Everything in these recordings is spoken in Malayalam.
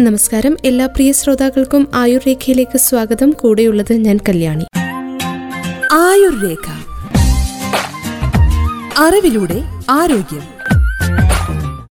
നമസ്കാരം. എല്ലാ പ്രിയ ശ്രോതാക്കൾക്കും ആയുർ രേഖയിലേക്ക് സ്വാഗതം. കൂടെയുള്ളത് ഞാൻ കല്യാണി. അറിവിലൂടെ ആരോഗ്യം.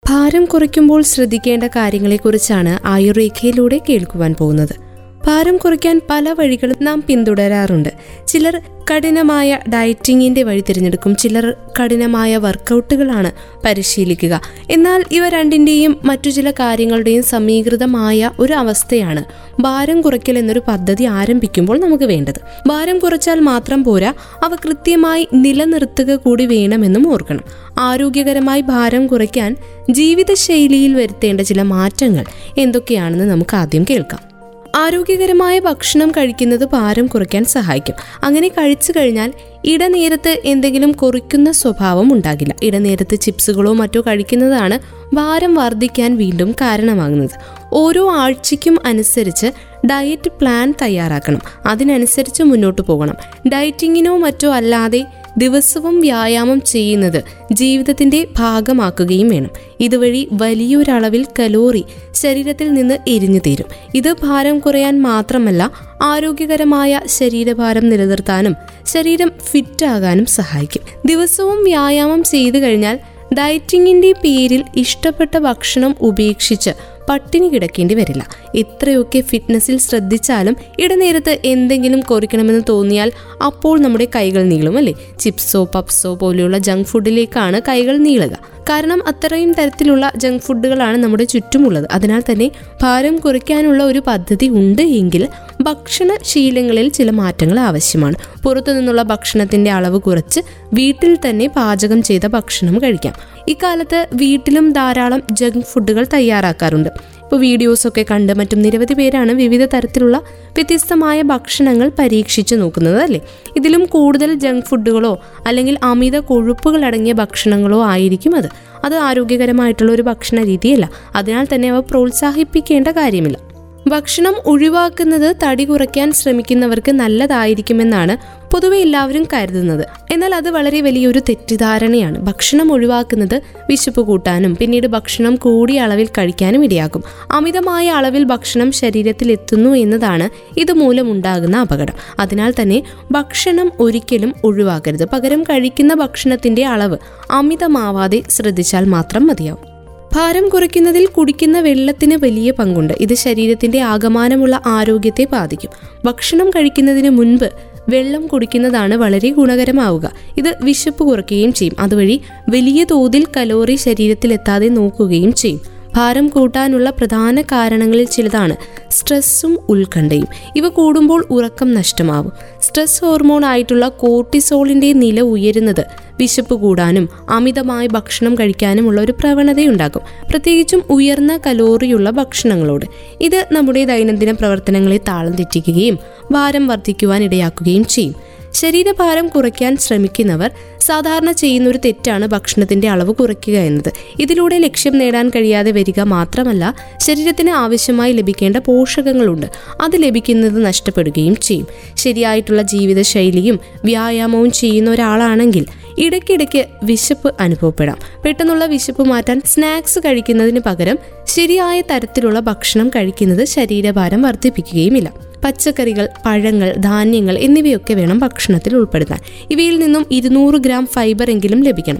ഭാരം കുറയ്ക്കുമ്പോൾ ശ്രദ്ധിക്കേണ്ട കാര്യങ്ങളെക്കുറിച്ചാണ് ആയുർരേഖയിലൂടെ കേൾക്കുവാൻ പോകുന്നത്. ഭാരം കുറയ്ക്കാൻ പല വഴികളും നാം പിന്തുടരാറുണ്ട്. ചിലർ കഠിനമായ ഡയറ്റിങ്ങിന്റെ വഴി തിരഞ്ഞെടുക്കും. ചിലർ കഠിനമായ വർക്കൗട്ടുകളാണ് പരിശീലിക്കുക. എന്നാൽ ഇവ രണ്ടിന്റെയും മറ്റു ചില കാര്യങ്ങളുടെയും സമീകൃതമായ ഒരു അവസ്ഥയാണ്. ഭാരം കുറയ്ക്കൽ എന്നൊരു പദ്ധതി ആരംഭിക്കുമ്പോൾ നമുക്ക് വേണ്ടത്. ഭാരം കുറച്ചാൽ മാത്രം പോരാ അവ കൃത്യമായി നിലനിർത്തുക കൂടി വേണമെന്നും ഓർക്കണം. ആരോഗ്യകരമായി ഭാരം കുറയ്ക്കാൻ ജീവിതശൈലിയിൽ വരുത്തേണ്ട ചില മാറ്റങ്ങൾ എന്തൊക്കെയാണെന്ന് നമുക്ക് ആദ്യം കേൾക്കാം. ആരോഗ്യകരമായ ഭക്ഷണം കഴിക്കുന്നത് ഭാരം കുറയ്ക്കാൻ സഹായിക്കും. അങ്ങനെ കഴിച്ചു കഴിഞ്ഞാൽ ഇടനേരത്ത് എന്തെങ്കിലും കുറിക്കുന്ന സ്വഭാവം ഉണ്ടാകില്ല. ഇടനേരത്ത് ചിപ്സുകളോ മറ്റോ കഴിക്കുന്നതാണ് ഭാരം വർദ്ധിക്കാൻ വീണ്ടും കാരണമാകുന്നത്. ഓരോ ആഴ്ചയ്ക്കും അനുസരിച്ച് ഡയറ്റ് പ്ലാൻ തയ്യാറാക്കണം. അതിനനുസരിച്ച് മുന്നോട്ട് പോകണം. ഡയറ്റിങ്ങിനോ മറ്റോ അല്ലാതെ ദിവസവും വ്യായാമം ചെയ്യുന്നത് ജീവിതത്തിന്റെ ഭാഗമാക്കുകയും വേണം. ഇതുവഴി വലിയൊരളവിൽ കലോറി ശരീരത്തിൽ നിന്ന് എരിഞ്ഞു തീരും. ഇത് ഭാരം കുറയാൻ മാത്രമല്ല ആരോഗ്യകരമായ ശരീരഭാരം നിലനിർത്താനും ശരീരം ഫിറ്റാകാനും സഹായിക്കും. ദിവസവും വ്യായാമം ചെയ്തു കഴിഞ്ഞാൽ ഡയറ്റിങ്ങിന്റെ പേരിൽ ഇഷ്ടപ്പെട്ട ഭക്ഷണം ഉപേക്ഷിച്ച് പട്ടിണി കിടക്കേണ്ടി വരില്ല. ഇത്രയൊക്കെ ഫിറ്റ്നസ്സിൽ ശ്രദ്ധിച്ചാലും ഇടനേരത്ത് എന്തെങ്കിലും കുറയ്ക്കണമെന്ന് തോന്നിയാൽ അപ്പോൾ നമ്മുടെ കൈകൾ നീളും അല്ലേ ചിപ്സോ പപ്സോ പോലെയുള്ള ജങ്ക് ഫുഡിലേക്കാണ് കൈകൾ നീളുക. കാരണം അത്രയും തരത്തിലുള്ള ജങ്ക് ഫുഡുകളാണ് നമ്മുടെ ചുറ്റുമുള്ളത്. അതിനാൽ തന്നെ ഭാരം കുറയ്ക്കാനുള്ള ഒരു പദ്ധതി ഉണ്ട് എങ്കിൽ ഭക്ഷണ ശീലങ്ങളിൽ ചില മാറ്റങ്ങൾ ആവശ്യമാണ്. പുറത്തു നിന്നുള്ള ഭക്ഷണത്തിന്റെ അളവ് കുറച്ച് വീട്ടിൽ തന്നെ പാചകം ചെയ്ത ഭക്ഷണം കഴിക്കാം. ഇക്കാലത്ത് വീട്ടിലും ധാരാളം ജങ്ക് ഫുഡുകൾ തയ്യാറാക്കാറുണ്ട്. ഇപ്പോൾ വീഡിയോസൊക്കെ കണ്ട് മറ്റും നിരവധി പേരാണ് വിവിധ തരത്തിലുള്ള വ്യത്യസ്തമായ ഭക്ഷണങ്ങൾ പരീക്ഷിച്ച് നോക്കുന്നത് അല്ലേ? ഇതിലും കൂടുതൽ ജങ്ക് ഫുഡുകളോ അല്ലെങ്കിൽ അമിത കൊഴുപ്പുകൾ അടങ്ങിയ ഭക്ഷണങ്ങളോ ആയിരിക്കും അത്. അത് ആരോഗ്യകരമായിട്ടുള്ള ഒരു ഭക്ഷണ രീതിയല്ല. അതിനാൽ തന്നെ അവ പ്രോത്സാഹിപ്പിക്കേണ്ട കാര്യമില്ല. ഭക്ഷണം ഒഴിവാക്കുന്നത് തടി കുറയ്ക്കാൻ ശ്രമിക്കുന്നവർക്ക് നല്ലതായിരിക്കുമെന്നാണ് പൊതുവെ എല്ലാവരും കരുതുന്നത്. എന്നാൽ അത് വളരെ വലിയൊരു തെറ്റിദ്ധാരണയാണ്. ഭക്ഷണം ഒഴിവാക്കുന്നത് വിശപ്പ് കൂട്ടാനും പിന്നീട് ഭക്ഷണം കൂടിയ അളവിൽ കഴിക്കാനും ഇടയാക്കും. അമിതമായ അളവിൽ ഭക്ഷണം ശരീരത്തിൽ എത്തുന്നു എന്നതാണ് ഇതുമൂലം ഉണ്ടാകുന്ന അപകടം. അതിനാൽ തന്നെ ഭക്ഷണം ഒരിക്കലും ഒഴിവാക്കരുത്. പകരം കഴിക്കുന്ന ഭക്ഷണത്തിന്റെ അളവ് അമിതമാവാതെ ശ്രദ്ധിച്ചാൽ മാത്രം മതിയാവും. ഭാരം കുറയ്ക്കുന്നതിൽ കുടിക്കുന്ന വെള്ളത്തിന് വലിയ പങ്കുണ്ട്. ഇത് ശരീരത്തിന്റെ ആകമാനമുള്ള ആരോഗ്യത്തെ ബാധിക്കും. ഭക്ഷണം കഴിക്കുന്നതിന് മുൻപ് വെള്ളം കുടിക്കുന്നതാണ് വളരെ ഗുണകരമാവുക. ഇത് വിശപ്പ് കുറയ്ക്കുകയും ചെയ്യും. അതുവഴി വലിയ തോതിൽ കലോറി ശരീരത്തിൽ എത്താതെ നോക്കുകയും ചെയ്യും. ഭാരം കൂട്ടാനുള്ള പ്രധാന കാരണങ്ങളിൽ ചിലതാണ് സ്ട്രെസ്സും ഉത്കണ്ഠയും. ഇവ കൂടുമ്പോൾ ഉറക്കം നഷ്ടമാവും. സ്ട്രെസ് ഹോർമോൺ ആയിട്ടുള്ള കോർട്ടിസോളിന്റെ നില ഉയരുന്നത് വിശപ്പ് കൂടാനും അമിതമായ ഭക്ഷണം കഴിക്കാനുമുള്ള ഒരു പ്രവണതയുണ്ടാകും. പ്രത്യേകിച്ചും ഉയർന്ന കലോറിയുള്ള ഭക്ഷണങ്ങളോട്. ഇത് നമ്മുടെ ദൈനംദിന പ്രവർത്തനങ്ങളെ താളം തെറ്റിക്കുകയും ഭാരം വർദ്ധിക്കുവാൻ ഇടയാക്കുകയും ചെയ്യും. ശരീരഭാരം കുറയ്ക്കാൻ ശ്രമിക്കുന്നവർ സാധാരണ ചെയ്യുന്ന ഒരു തെറ്റാണ് ഭക്ഷണത്തിന്റെ അളവ് കുറയ്ക്കുക എന്നത്. ഇതിലൂടെ ലക്ഷ്യം നേടാൻ കഴിയാതെ വരിക മാത്രമല്ല ശരീരത്തിന് ആവശ്യമായി ലഭിക്കേണ്ട പോഷകങ്ങളുണ്ട്. അത് ലഭിക്കുന്നത് നഷ്ടപ്പെടുകയും ചെയ്യും. ശരിയായിട്ടുള്ള ജീവിതശൈലിയും വ്യായാമവും ചെയ്യുന്ന ഒരാളാണെങ്കിൽ ഇടയ്ക്കിടയ്ക്ക് വിശപ്പ് അനുഭവപ്പെടാം. പെട്ടെന്നുള്ള വിശപ്പ് മാറ്റാൻ സ്നാക്സ് കഴിക്കുന്നതിന് പകരം ശരിയായ തരത്തിലുള്ള ഭക്ഷണം കഴിക്കുന്നത് ശരീരഭാരം വർദ്ധിപ്പിക്കുകയുമില്ല. പച്ചക്കറികൾ പഴങ്ങൾ ധാന്യങ്ങൾ എന്നിവയൊക്കെ വേണം ഭക്ഷണത്തിൽ ഉൾപ്പെടുത്താൻ. ഇവയിൽ നിന്നും ഇരുന്നൂറ് ഗ്രാം ഫൈബർ എങ്കിലും ലഭിക്കണം.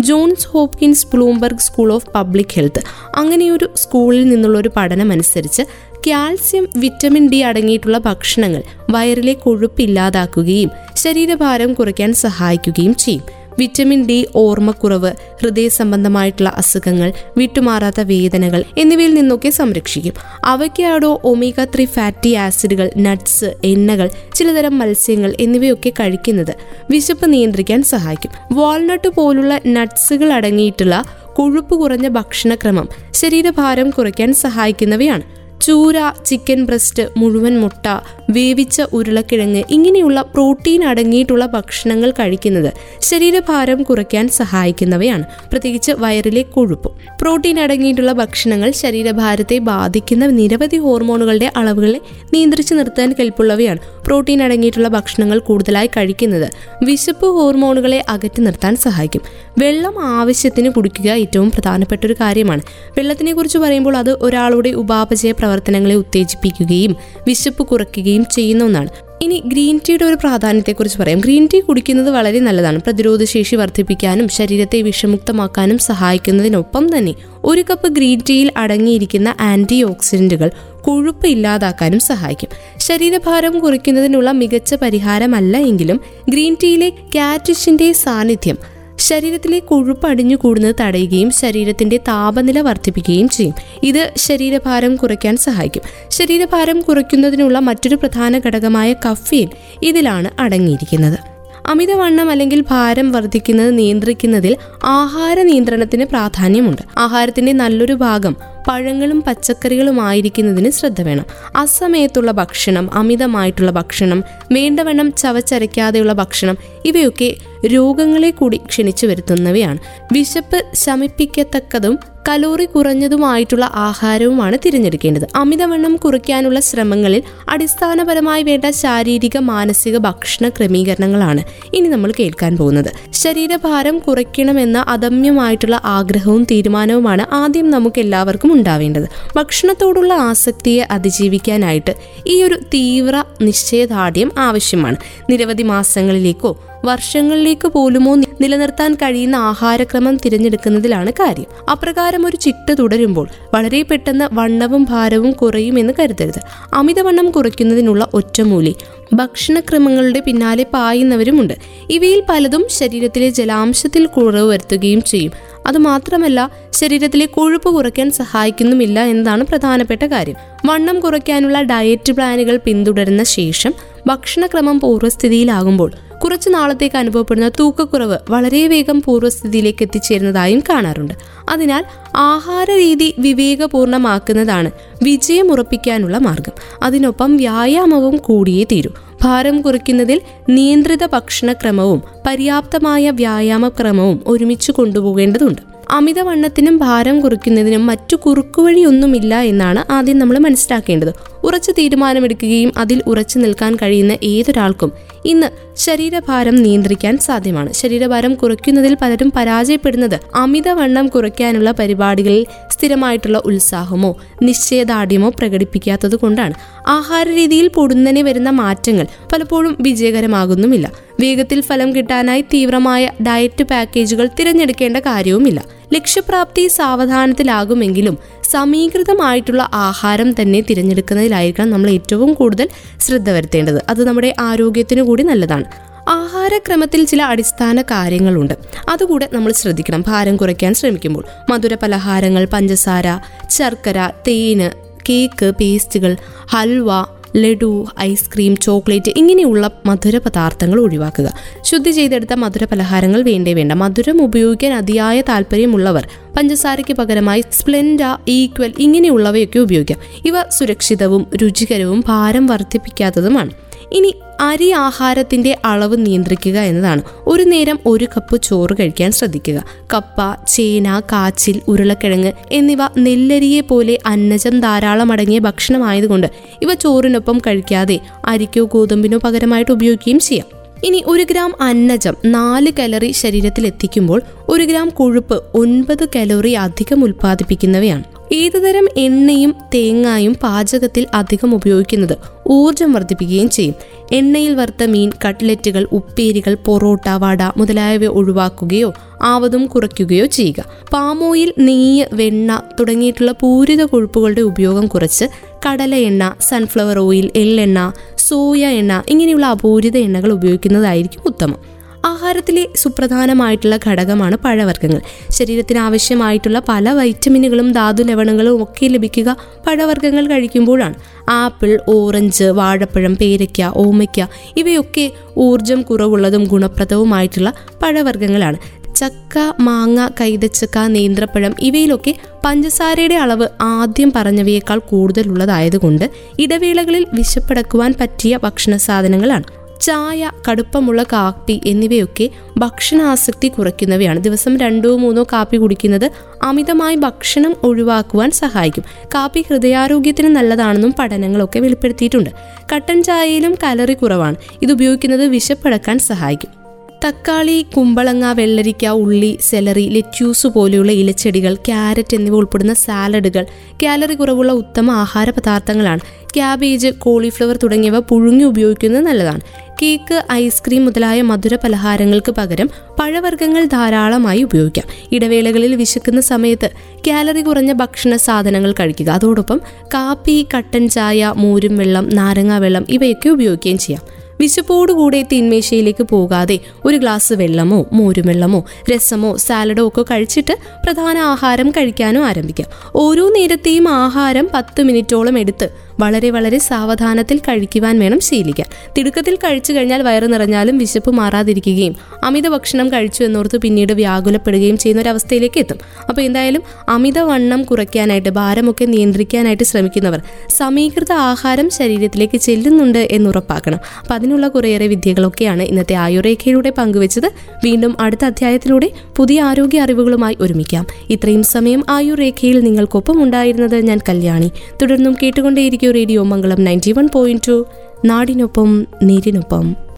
Johns Hopkins Bloomberg school of public health അങ്ങനെയൊരു സ്കൂളിൽ നിന്നുള്ള ഒരു പഠനം അനുസരിച്ച് കാൽസ്യം വിറ്റമിൻ ഡി അടങ്ങിയിട്ടുള്ള ഭക്ഷണങ്ങൾ വയറിലെ കൊഴുപ്പ് ഇല്ലാതാക്കുകയും ശരീരഭാരം കുറയ്ക്കാൻ സഹായിക്കുകയും ചെയ്യും. വിറ്റമിൻ ഡി ഓർമ്മക്കുറവ് ഹൃദയ സംബന്ധമായിട്ടുള്ള അസുഖങ്ങൾ വിട്ടുമാറാത്ത വേദനകൾ എന്നിവയിൽ നിന്നൊക്കെ സംരക്ഷിക്കും. അവയ്ക്കാടോ ഒമേഗ ത്രീ ഫാറ്റി ആസിഡുകൾ നട്ട്സ് എണ്ണകൾ ചിലതരം മത്സ്യങ്ങൾ എന്നിവയൊക്കെ കഴിക്കുന്നത് വിശപ്പ് നിയന്ത്രിക്കാൻ സഹായിക്കും. വാൾനട്ട് പോലുള്ള നട്ട്സുകൾ അടങ്ങിയിട്ടുള്ള കൊഴുപ്പ് കുറഞ്ഞ ഭക്ഷണക്രമം ശരീരഭാരം കുറയ്ക്കാൻ സഹായിക്കുന്നവയാണ് ചൂര ചിക്കൻ ബ്രസ്റ്റ് മുഴുവൻ മുട്ട വേവിച്ച ഉരുളക്കിഴങ്ങ് ഇങ്ങനെയുള്ള പ്രോട്ടീൻ അടങ്ങിയിട്ടുള്ള ഭക്ഷണങ്ങൾ കഴിക്കുന്നത് ശരീരഭാരം കുറയ്ക്കാൻ സഹായിക്കുന്നവയാണ്. പ്രത്യേകിച്ച് വയറിലെ കൊഴുപ്പ്. പ്രോട്ടീൻ അടങ്ങിയിട്ടുള്ള ഭക്ഷണങ്ങൾ ശരീരഭാരത്തെ ബാധിക്കുന്ന നിരവധി ഹോർമോണുകളുടെ അളവുകളെ നിയന്ത്രിച്ചു നിർത്താൻ കെൽപ്പുള്ളവയാണ് പ്രോട്ടീൻ അടങ്ങിയിട്ടുള്ള ഭക്ഷണങ്ങൾ കൂടുതലായി കഴിക്കുന്നത്. വിശപ്പ് ഹോർമോണുകളെ അകറ്റി നിർത്താൻ സഹായിക്കും. വെള്ളം ആവശ്യത്തിന് കുടിക്കുക ഏറ്റവും പ്രധാനപ്പെട്ട ഒരു കാര്യമാണ്. വെള്ളത്തിനെ കുറിച്ച് പറയുമ്പോൾ അത് ഒരാളുടെ ഉപാപചയ പ്രവർത്തനങ്ങളെ ഉത്തേജിപ്പിക്കുകയും വിശപ്പ് കുറയ്ക്കുകയും ചെയ്യുന്ന ഒന്നാണ്. ഇനി ഗ്രീൻ ടീയുടെ ഒരു പ്രാധാന്യത്തെക്കുറിച്ച് പറയാം. ഗ്രീൻ ടീ കുടിക്കുന്നത് വളരെ നല്ലതാണ്. പ്രതിരോധശേഷി വർദ്ധിപ്പിക്കാനും ശരീരത്തെ വിഷമുക്തമാക്കാനും സഹായിക്കുന്നതിനൊപ്പം തന്നെ ഒരു കപ്പ് ഗ്രീൻ ടീയിൽ അടങ്ങിയിരിക്കുന്ന ആന്റി ഓക്സിഡന്റുകൾ കൊഴുപ്പ് ഇല്ലാതാക്കാനും സഹായിക്കും. ശരീരഭാരം കുറയ്ക്കുന്നതിനുള്ള മികച്ച പരിഹാരമല്ല എങ്കിലും ഗ്രീൻ ടീയിലെ കാറ്റിഷിന്റെ സാന്നിധ്യം ശരീരത്തിലെ കൊഴുപ്പ് അടിഞ്ഞു കൂടുന്നത് തടയുകയും ശരീരത്തിന്റെ താപനില വർദ്ധിപ്പിക്കുകയും ചെയ്യും. ഇത് ശരീരഭാരം കുറയ്ക്കാൻ സഹായിക്കും. ശരീരഭാരം കുറയ്ക്കുന്നതിനുള്ള മറ്റൊരു പ്രധാന ഘടകമായ കഫീൻ ഇതിലാണ് അടങ്ങിയിരിക്കുന്നത്. അമിതവണ്ണം അല്ലെങ്കിൽ ഭാരം വർദ്ധിക്കുന്നത് നിയന്ത്രിക്കുന്നതിൽ ആഹാര നിയന്ത്രണത്തിന് പ്രാധാന്യമുണ്ട്. ആഹാരത്തിന്റെ നല്ലൊരു ഭാഗം പഴങ്ങളും പച്ചക്കറികളും ആയിരിക്കുന്നതിന് ശ്രദ്ധ വേണം. അസമയത്തുള്ള ഭക്ഷണം അമിതമായിട്ടുള്ള ഭക്ഷണം വേണ്ടവണ്ണം ചവച്ചരയ്ക്കാതെയുള്ള ഭക്ഷണം ഇവയൊക്കെ രോഗങ്ങളെ കൂടി ക്ഷണിച്ചു വരുത്തുന്നവയാണ്. വിശപ്പ് ശമിപ്പിക്കത്തക്കതും കലോറി കുറഞ്ഞതുമായിട്ടുള്ള ആഹാരവുമാണ് തിരഞ്ഞെടുക്കേണ്ടത്. അമിതവണ്ണം കുറയ്ക്കാനുള്ള ശ്രമങ്ങളിൽ അടിസ്ഥാനപരമായി വേണ്ട ശാരീരിക മാനസിക ഭക്ഷണ ക്രമീകരണങ്ങളാണ് ഇനി നമ്മൾ കേൾക്കാൻ പോകുന്നത്. ശരീരഭാരം കുറയ്ക്കണമെന്ന അദമ്യമായിട്ടുള്ള ആഗ്രഹവും തീരുമാനവുമാണ് ആദ്യം നമുക്ക് എല്ലാവർക്കും ഉണ്ടാവേണ്ടത്. ഭക്ഷണത്തോടുള്ള ആസക്തിയെ അതിജീവിക്കാനായിട്ട് ഈ ഒരു തീവ്ര നിശ്ചയദാർഢ്യം ആവശ്യമാണ്. നിരവധി മാസങ്ങളിലേക്കോ വർഷങ്ങളിലേക്ക് പോലുമോ നിലനിർത്താൻ കഴിയുന്ന ആഹാരക്രമം തിരഞ്ഞെടുക്കുന്നതിലാണ് കാര്യം. അപ്രകാരം ഒരു ചിട്ട തുടരുമ്പോൾ വളരെ പെട്ടെന്ന് വണ്ണവും ഭാരവും കുറയുമെന്ന് കരുതരുത്. അമിതവണ്ണം കുറയ്ക്കുന്നതിനുള്ള ഒറ്റമൂലി. ഭക്ഷണക്രമങ്ങളുടെ പിന്നാലെ പായുന്നവരുമുണ്ട്. ഇവയിൽ പലതും ശരീരത്തിലെ ജലാംശത്തിൽ കുറവ് വരുത്തുകയും ചെയ്യും. അതുമാത്രമല്ല ശരീരത്തിലെ കൊഴുപ്പ് കുറയ്ക്കാൻ സഹായിക്കുന്നുമില്ല എന്നതാണ് പ്രധാനപ്പെട്ട കാര്യം. വണ്ണം കുറയ്ക്കാനുള്ള ഡയറ്റ് പ്ലാനുകൾ പിന്തുടരുന്ന ശേഷം ഭക്ഷണക്രമം പൂർവസ്ഥിതിയിലാകുമ്പോൾ കുറച്ചു നാളത്തേക്ക് അനുഭവപ്പെടുന്ന തൂക്കക്കുറവ് വളരെ വേഗം പൂർവസ്ഥിതിയിലേക്ക് എത്തിച്ചേരുന്നതായും കാണാറുണ്ട്. അതിനാൽ ആഹാര രീതി വിവേകപൂർണമാക്കുന്നതാണ് വിജയം ഉറപ്പിക്കാനുള്ള മാർഗം. അതിനൊപ്പം വ്യായാമവും കൂടിയേ തീരൂ. ഭാരം കുറയ്ക്കുന്നതിൽ നിയന്ത്രിത ഭക്ഷണക്രമവും പര്യാപ്തമായ വ്യായാമക്രമവും ഒരുമിച്ച് കൊണ്ടുപോകേണ്ടതുണ്ട്. അമിതവണ്ണത്തിനും ഭാരം കുറയ്ക്കുന്നതിനും മറ്റു കുറുക്കുവഴിയൊന്നുമില്ല എന്നാണ് ആദ്യം നമ്മൾ മനസ്സിലാക്കേണ്ടത്. ഉറച്ചു തീരുമാനമെടുക്കുകയും അതിൽ ഉറച്ചു നിൽക്കാൻ കഴിയുന്ന ഏതൊരാൾക്കും ഇന്ന് ശരീരഭാരം നിയന്ത്രിക്കാൻ സാധ്യമാണ്. ശരീരഭാരം കുറയ്ക്കുന്നതിൽ പലരും പരാജയപ്പെടുന്നത് അമിതവണ്ണം കുറയ്ക്കാനുള്ള പരിപാടികളിൽ സ്ഥിരമായിട്ടുള്ള ഉത്സാഹമോ നിശ്ചയദാർഢ്യമോ പ്രകടിപ്പിക്കാത്തത് കൊണ്ടാണ് ആഹാര രീതിയിൽ പൊടുന്നനെ വരുന്ന മാറ്റങ്ങൾ പലപ്പോഴും വിജയകരമാകുന്നുമില്ല. വേഗത്തിൽ ഫലം കിട്ടാനായി തീവ്രമായ ഡയറ്റ് പാക്കേജുകൾ തിരഞ്ഞെടുക്കേണ്ട കാര്യവുമില്ല. ലക്ഷ്യപ്രാപ്തി സാവധാനത്തിലാകുമെങ്കിലും സമീകൃതമായിട്ടുള്ള ആഹാരം തന്നെ തിരഞ്ഞെടുക്കുന്നതിലായിരിക്കണം നമ്മൾ ഏറ്റവും കൂടുതൽ ശ്രദ്ധ വരുത്തേണ്ടത്. അത് നമ്മുടെ ആരോഗ്യത്തിന് കൂടി നല്ലതാണ്. ആഹാരക്രമത്തിൽ ചില അടിസ്ഥാന കാര്യങ്ങളുണ്ട്. അതുകൂടെ നമ്മൾ ശ്രദ്ധിക്കണം. ഭാരം കുറയ്ക്കാൻ ശ്രമിക്കുമ്പോൾ മധുര പലഹാരങ്ങൾ പഞ്ചസാര ശർക്കര തേന് cake പേസ്റ്റുകൾ halwa laddu ice cream chocolate ഇങ്ങനെയുള്ള മധുര പദാർത്ഥങ്ങൾ ഒഴിവാക്കുക. ശുദ്ധി ചെയ്തെടുത്ത മധുര പലഹാരങ്ങൾ വേണ്ടേ വേണ്ട. മധുരം ഉപയോഗിക്കാൻ അതിയായ താല്പര്യമുള്ളവർ പഞ്ചസാരയ്ക്ക് പകരമായി സ്പ്ലെൻഡ ഈക്വൽ ഇങ്ങനെയുള്ളവയൊക്കെ ഉപയോഗിക്കാം. ഇവ സുരക്ഷിതവും രുചികരവും ഭാരം വർദ്ധിപ്പിക്കാത്തതുമാണ്. ഇനി അരി ആഹാരത്തിന്റെ അളവ് നിയന്ത്രിക്കുക എന്നതാണ്. ഒരു നേരം ഒരു കപ്പ് ചോറ് കഴിക്കാൻ ശ്രദ്ധിക്കുക. കപ്പ ചേന കാച്ചിൽ ഉരുളക്കിഴങ്ങ് എന്നിവ നെല്ലരിയെ പോലെ അന്നജം ധാരാളം അടങ്ങിയ ഭക്ഷണമായതുകൊണ്ട് ഇവ ചോറിനൊപ്പം കഴിക്കാതെ അരിക്കോ ഗോതമ്പിനോ പകരമായിട്ട് ഉപയോഗിക്കുകയും ചെയ്യാം. ഇനി ഒരു ഗ്രാം അന്നജം നാല് കലറി ശരീരത്തിൽ എത്തിക്കുമ്പോൾ ഒരു ഗ്രാം കൊഴുപ്പ് ഒൻപത് കലോറി അധികം ഉൽപ്പാദിപ്പിക്കുന്നവയാണ്. ഏതുതരം എണ്ണയും തേങ്ങായും പാചകത്തിൽ അധികം ഉപയോഗിക്കുന്നത് ഊർജം വർദ്ധിപ്പിക്കുകയും ചെയ്യും. എണ്ണയിൽ വറുത്ത മീൻ കട്ട്ലറ്റുകൾ ഉപ്പേരികൾ പൊറോട്ട വട മുതലായവ ഒഴിവാക്കുകയോ ആവതും കുറയ്ക്കുകയോ ചെയ്യുക. പാമോയിൽ നെയ്യ് വെണ്ണ തുടങ്ങിയിട്ടുള്ള പൂരിത കൊഴുപ്പുകളുടെ ഉപയോഗം കുറച്ച് കടല എണ്ണ സൺഫ്ലവർ ഓയിൽ എള്ളെണ്ണ സോയ എണ്ണ ഇങ്ങനെയുള്ള അപൂരിത എണ്ണകൾ ഉപയോഗിക്കുന്നതായിരിക്കും ഉത്തമം. ആഹാരത്തിലെ സുപ്രധാനമായിട്ടുള്ള ഘടകമാണ് പഴവർഗങ്ങൾ. ശരീരത്തിന് ആവശ്യമായിട്ടുള്ള പല വൈറ്റമിനുകളും ധാതു ലവണങ്ങളും ഒക്കെ ലഭിക്കുക പഴവർഗങ്ങൾ കഴിക്കുമ്പോഴാണ്. ആപ്പിൾ ഓറഞ്ച് വാഴപ്പഴം പേരയ്ക്ക ഓമയ്ക്ക ഇവയൊക്കെ ഊർജം കുറവുള്ളതും ഗുണപ്രദവുമായിട്ടുള്ള പഴവർഗങ്ങളാണ്. ചക്ക മാങ്ങ കൈതച്ചക്ക നേന്ത്രപ്പഴം ഇവയിലൊക്കെ പഞ്ചസാരയുടെ അളവ് ആദ്യം പറഞ്ഞവയേക്കാൾ കൂടുതലുള്ളതായതുകൊണ്ട് ഇടവേളകളിൽ വിശപ്പടക്കുവാൻ പറ്റിയ ഭക്ഷണ സാധനങ്ങളാണ്. ചായ കടുപ്പമുള്ള കാപ്പി എന്നിവയൊക്കെ ഭക്ഷണാസക്തി കുറയ്ക്കുന്നവയാണ്. ദിവസം രണ്ടോ മൂന്നോ കാപ്പി കുടിക്കുന്നത് അമിതമായി ഭക്ഷണം ഒഴിവാക്കുവാൻ സഹായിക്കും. കാപ്പി ഹൃദയാരോഗ്യത്തിന് നല്ലതാണെന്നും പഠനങ്ങളൊക്കെ വെളിപ്പെടുത്തിയിട്ടുണ്ട്. കട്ടൻ ചായയിലും കലറി കുറവാണ്. ഇത് ഉപയോഗിക്കുന്നത് വിശപ്പടക്കാൻ സഹായിക്കും. തക്കാളി കുമ്പളങ്ങ വെള്ളരിക്ക ഉള്ളി സെലറി ലെറ്റ്യൂസ് പോലെയുള്ള ഇലച്ചെടികൾ ക്യാരറ്റ് എന്നിവ ഉൾപ്പെടുന്ന സാലഡുകൾ. കാലറി കുറവുള്ള ഉത്തമ ആഹാര പദാർത്ഥങ്ങളാണ് ക്യാബേജ് കോളിഫ്ലവർ തുടങ്ങിയവ പുഴുങ്ങി ഉപയോഗിക്കുന്നത് നല്ലതാണ്. കേക്ക് ഐസ്ക്രീം മുതലായ മധുര പലഹാരങ്ങൾക്ക് പകരം പഴവർഗങ്ങൾ ധാരാളമായി ഉപയോഗിക്കാം. ഇടവേളകളിൽ വിശക്കുന്ന സമയത്ത് കാലറി കുറഞ്ഞ ഭക്ഷണ സാധനങ്ങൾ കഴിക്കുക. അതോടൊപ്പം കാപ്പി കട്ടൻ ചായ മോരും വെള്ളം നാരങ്ങാ വെള്ളം ഇവയൊക്കെ ഉപയോഗിക്കുകയും ചെയ്യാം. വിശപ്പോടുകൂടെ തിന്മേശയിലേക്ക് പോകാതെ ഒരു ഗ്ലാസ് വെള്ളമോ മോരും വെള്ളമോ രസമോ സാലഡോ ഒക്കെ കഴിച്ചിട്ട് പ്രധാന ആഹാരം കഴിക്കാനും ആരംഭിക്കാം. ഓരോ നേരത്തെയും ആഹാരം പത്ത് മിനിറ്റോളം എടുത്ത് വളരെ വളരെ സാവധാനത്തിൽ കഴിക്കുവാൻ വേണം ശീലിക്കാൻ. തിടുക്കത്തിൽ കഴിച്ചു കഴിഞ്ഞാൽ വയറ് നിറഞ്ഞാലും വിശപ്പ് മാറാതിരിക്കുകയും അമിത ഭക്ഷണം കഴിച്ചു എന്നോർത്ത് പിന്നീട് വ്യാകുലപ്പെടുകയും ചെയ്യുന്ന ഒരു അവസ്ഥയിലേക്ക് എത്തും. അപ്പോൾ എന്തായാലും അമിതവണ്ണം കുറയ്ക്കാനായിട്ട് ഭാരമൊക്കെ നിയന്ത്രിക്കാനായിട്ട് ശ്രമിക്കുന്നവർ സമീകൃത ആഹാരം ശരീരത്തിലേക്ക് ചെല്ലുന്നുണ്ട് എന്ന് ഉറപ്പാക്കണം. അപ്പം അതിനുള്ള കുറേയേറെ വിദ്യകളൊക്കെയാണ് ഇന്നത്തെ ആയുർരേഖയിലൂടെ പങ്കുവച്ചത്. വീണ്ടും അടുത്ത അധ്യായത്തിലൂടെ പുതിയ ആരോഗ്യ അറിവുകളുമായി ഒരുമിക്കാം. ഇത്രയും സമയം ആയുർരേഖയിൽ നിങ്ങൾക്കൊപ്പം ഉണ്ടായിരുന്നത് ഞാൻ കല്യാണി. തുടർന്നും കേട്ടുകൊണ്ടേയിരിക്കും. Radio Mangalam ninety one point two നാടിനൊപ്പം നീരിനൊപ്പം.